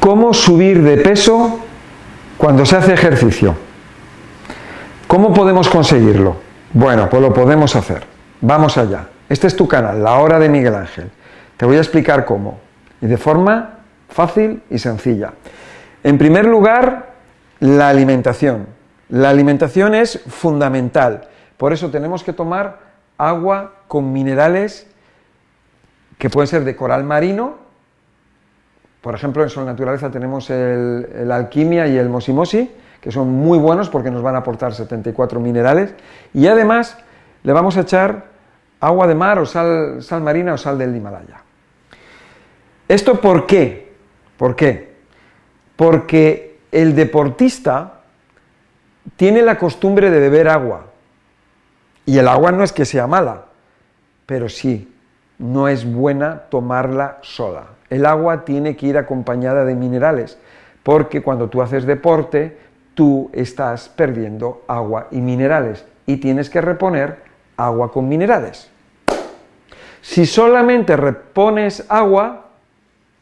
¿Cómo subir de peso cuando se hace ejercicio? ¿Cómo podemos conseguirlo? Bueno, pues lo podemos hacer. Vamos allá. Este es tu canal, La Hora de Miguel Ángel. Te voy a explicar cómo. Y de forma fácil y sencilla. En primer lugar, la alimentación. La alimentación es fundamental. Por eso tenemos que tomar agua con minerales que pueden ser de coral marino. Por ejemplo, en Sol Naturaleza tenemos el, alquimia y el mosimosi, que son muy buenos porque nos van a aportar 74 minerales. Y además le vamos a echar agua de mar o sal, sal marina o sal del Himalaya. ¿Esto por qué? ¿Por qué? Porque el deportista tiene la costumbre de beber agua. Y el agua no es que sea mala, pero sí, no es buena tomarla sola. El agua tiene que ir acompañada de minerales, porque cuando tú haces deporte, tú estás perdiendo agua y minerales y tienes que reponer agua con minerales. Si solamente repones agua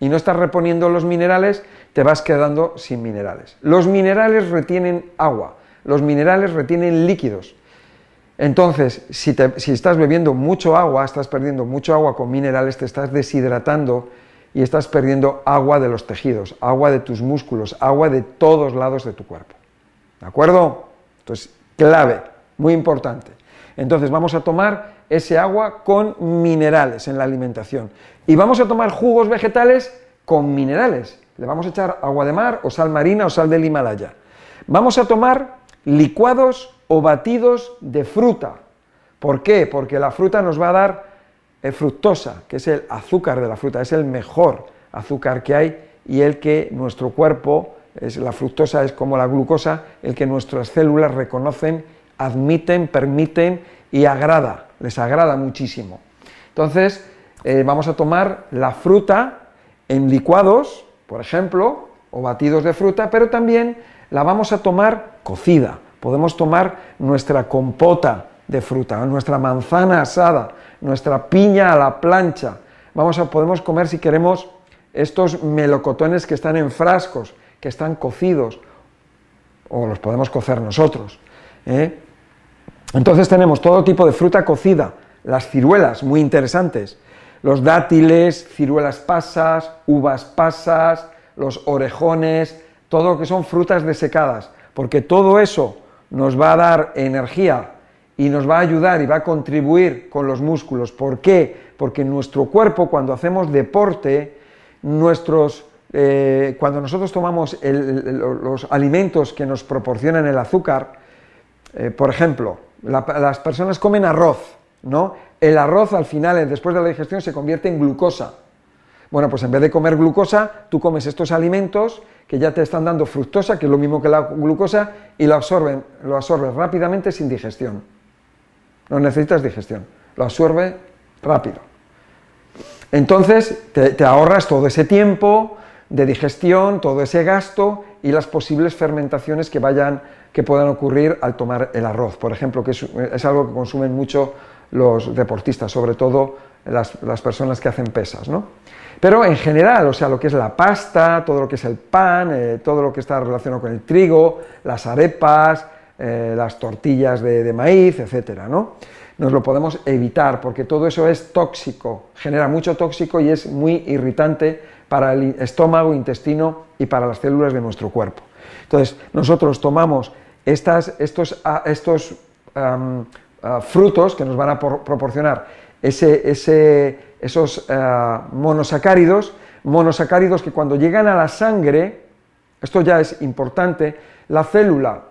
y no estás reponiendo los minerales, te vas quedando sin minerales. Los minerales retienen agua, los minerales retienen líquidos. Entonces, si, estás bebiendo mucho agua, estás perdiendo mucho agua con minerales, te estás deshidratando y estás perdiendo agua de los tejidos, agua de tus músculos, agua de todos lados de tu cuerpo. ¿De acuerdo? Entonces, clave, muy importante. Entonces, vamos a tomar ese agua con minerales en la alimentación. Y vamos a tomar jugos vegetales con minerales. Le vamos a echar agua de mar o sal marina o sal del Himalaya. Vamos a tomar licuados o batidos de fruta. ¿Por qué? Porque la fruta nos va a dar eh, fructosa, que es el azúcar de la fruta, es el mejor azúcar que hay y el que nuestro cuerpo, es, la fructosa es como la glucosa, el que nuestras células reconocen, admiten, permiten y agrada, les agrada muchísimo. Entonces, eh, vamos a tomar la fruta en licuados, por ejemplo, o batidos de fruta, pero también la vamos a tomar cocida. Podemos tomar nuestra compota de fruta, nuestra manzana asada, nuestra piña a la plancha. Vamos a, podemos comer si queremos estos melocotones que están en frascos, que están cocidos, o los podemos cocer nosotros. ¿eh? Entonces tenemos todo tipo de fruta cocida, las ciruelas, muy interesantes, los dátiles, ciruelas pasas, uvas pasas, los orejones, todo lo que son frutas desecadas, porque todo eso nos va a dar energía y nos va a ayudar y va a contribuir con los músculos. ¿Por qué? Porque nuestro cuerpo, cuando hacemos deporte, nuestros, eh, cuando nosotros tomamos los alimentos que nos proporcionan el azúcar, eh, por ejemplo, las personas comen arroz, ¿no? El arroz al final, después de la digestión, se convierte en glucosa. Bueno, pues en vez de comer glucosa, tú comes estos alimentos que ya te están dando fructosa, que es lo mismo que la glucosa, y lo absorben, lo absorbes rápidamente sin digestión. No necesitas digestión, lo absorbe rápido. Entonces te ahorras todo ese tiempo de digestión, todo ese gasto y las posibles fermentaciones que vayan que puedan ocurrir al tomar el arroz, por ejemplo, que es, algo que consumen mucho los deportistas, sobre todo las, personas que hacen pesas, ¿no? Pero en general, o sea, lo que es la pasta, todo lo que es el pan, eh, todo lo que está relacionado con el trigo, las arepas, eh, las tortillas de, maíz, etcétera, ¿no? Nos lo podemos evitar porque todo eso es tóxico, genera mucho tóxico y es muy irritante para el estómago, intestino y para las células de nuestro cuerpo. Entonces, nosotros tomamos estas, estos, ah, estos ah, frutos que nos van a proporcionar ese, esos ah, monosacáridos, monosacáridos que cuando llegan a la sangre, esto ya es importante, la célula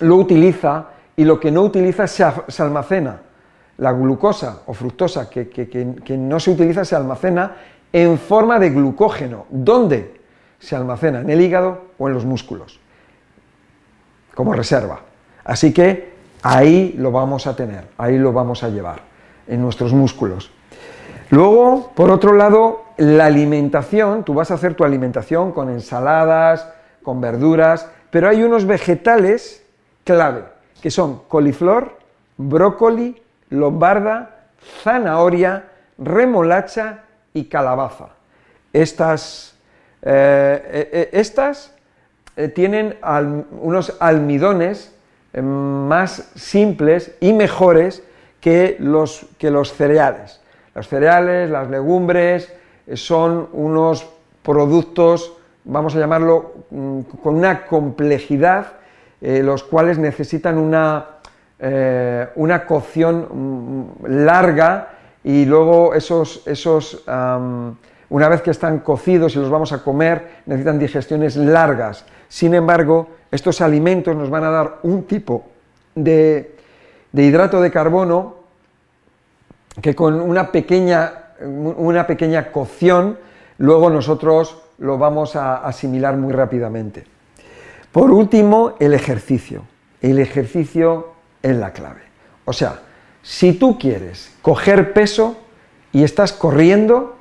lo utiliza y lo que no utiliza se, almacena. La glucosa o fructosa que, que no se utiliza se almacena en forma de glucógeno. ¿Dónde? Se almacena en el hígado o en los músculos, como reserva. Así que ahí lo vamos a tener, ahí lo vamos a llevar, en nuestros músculos. Luego, por otro lado, la alimentación, tú vas a hacer tu alimentación con ensaladas, con verduras, pero hay unos vegetales clave, que son coliflor, brócoli, lombarda, zanahoria, remolacha y calabaza. Estas estas tienen unos almidones más simples y mejores que los, que los cereales. Los cereales, las legumbres, son unos productos, vamos a llamarlo, mm, con una complejidad, eh, los cuales necesitan una, eh, una cocción mm, larga y luego esos, esos una vez que están cocidos y los vamos a comer, necesitan digestiones largas. Sin embargo, estos alimentos nos van a dar un tipo de, de hidrato de carbono que con una pequeña, una pequeña cocción luego nosotros lo vamos a asimilar muy rápidamente. Por último, el ejercicio. El ejercicio es la clave. O sea, si tú quieres coger peso y estás corriendo,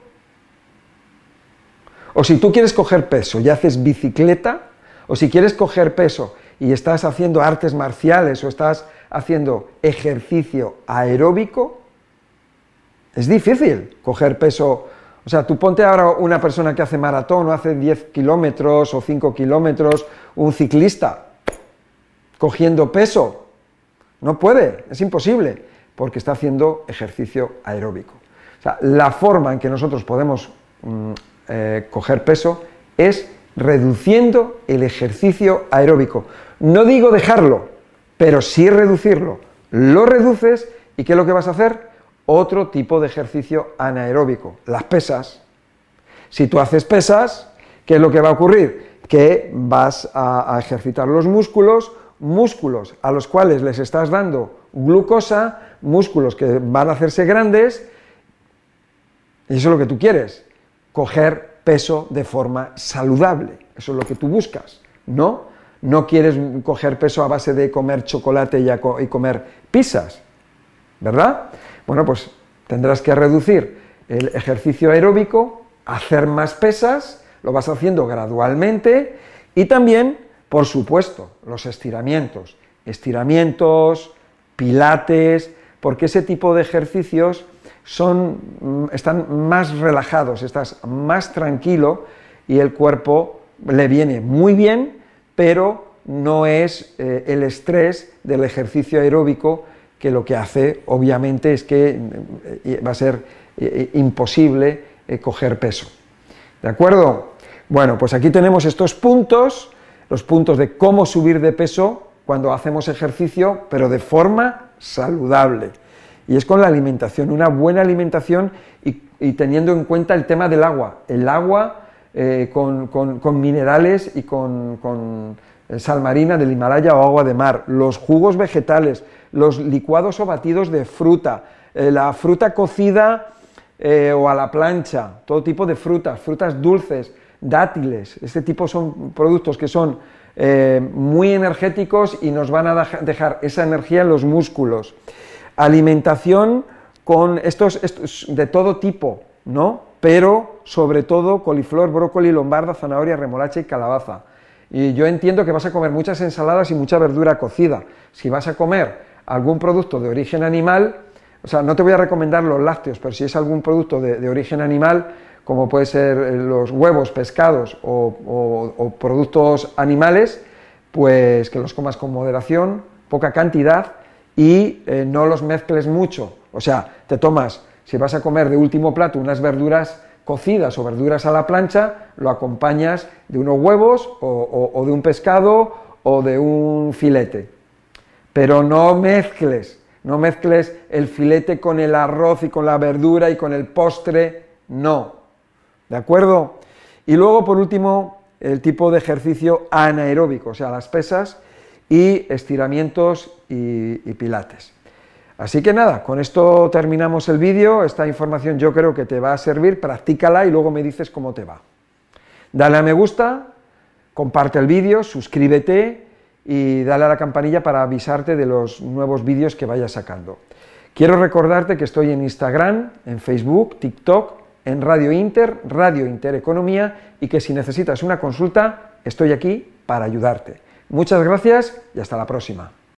o si tú quieres coger peso y haces bicicleta, o si quieres coger peso y estás haciendo artes marciales o estás haciendo ejercicio aeróbico, es difícil coger peso. O sea, tú ponte ahora una persona que hace maratón o hace 10 kilómetros o 5 kilómetros, un ciclista, cogiendo peso. No puede, es imposible, porque está haciendo ejercicio aeróbico. O sea, la forma en que nosotros podemos mm, eh, coger peso es reduciendo el ejercicio aeróbico. No digo dejarlo, pero sí reducirlo. Lo reduces y ¿qué es lo que vas a hacer? otro tipo de ejercicio anaeróbico, las pesas. Si tú haces pesas, ¿qué es lo que va a ocurrir? Que vas a, ejercitar los músculos, músculos a los cuales les estás dando glucosa, músculos que van a hacerse grandes, y eso es lo que tú quieres, coger peso de forma saludable, eso es lo que tú buscas, ¿no? No quieres coger peso a base de comer chocolate y, comer pizzas, ¿verdad? Bueno, pues tendrás que reducir el ejercicio aeróbico, hacer más pesas, lo vas haciendo gradualmente y también, por supuesto, los estiramientos. Estiramientos, pilates, porque ese tipo de ejercicios son, mm, están más relajados, estás más tranquilo y el cuerpo le viene muy bien, pero no es eh, el estrés del ejercicio aeróbico que lo que hace obviamente es que eh, eh, va a ser imposible coger peso. ¿De acuerdo? Bueno, pues aquí tenemos estos puntos, los puntos de cómo subir de peso cuando hacemos ejercicio, pero de forma saludable. Y es con la alimentación, una buena alimentación y, teniendo en cuenta el tema del agua. El agua con, minerales y con, con sal marina del Himalaya o agua de mar, los jugos vegetales, los licuados o batidos de fruta, eh, la fruta cocida eh, o a la plancha, todo tipo de frutas, frutas dulces, dátiles, este tipo son productos que son eh, muy energéticos y nos van a dejar esa energía en los músculos. Alimentación con estos, de todo tipo, ¿no? Pero sobre todo coliflor, brócoli, lombarda, zanahoria, remolacha y calabaza. Y yo entiendo que vas a comer muchas ensaladas y mucha verdura cocida. Si vas a comer algún producto de origen animal, o sea, no te voy a recomendar los lácteos, pero si es algún producto de, origen animal, como puede ser eh, los huevos, pescados o, productos animales, pues que los comas con moderación, poca cantidad y eh, no los mezcles mucho. O sea, te tomas, si vas a comer de último plato unas verduras cocidas o verduras a la plancha, lo acompañas de unos huevos o de un pescado o de un filete pero no mezcles, no mezcles el filete con el arroz y con la verdura y con el postre, no. ¿De acuerdo? Y luego, por último, el tipo de ejercicio anaeróbico, o sea, las pesas y estiramientos y, pilates. Así que nada, con esto terminamos el vídeo, esta información yo creo que te va a servir, practícala y luego me dices cómo te va. Dale a me gusta, comparte el vídeo, suscríbete y dale a la campanilla para avisarte de los nuevos vídeos que vaya sacando. Quiero recordarte que estoy en Instagram, en Facebook, TikTok, en Radio Inter, Radio Intereconomía y que si necesitas una consulta estoy aquí para ayudarte. Muchas gracias y hasta la próxima.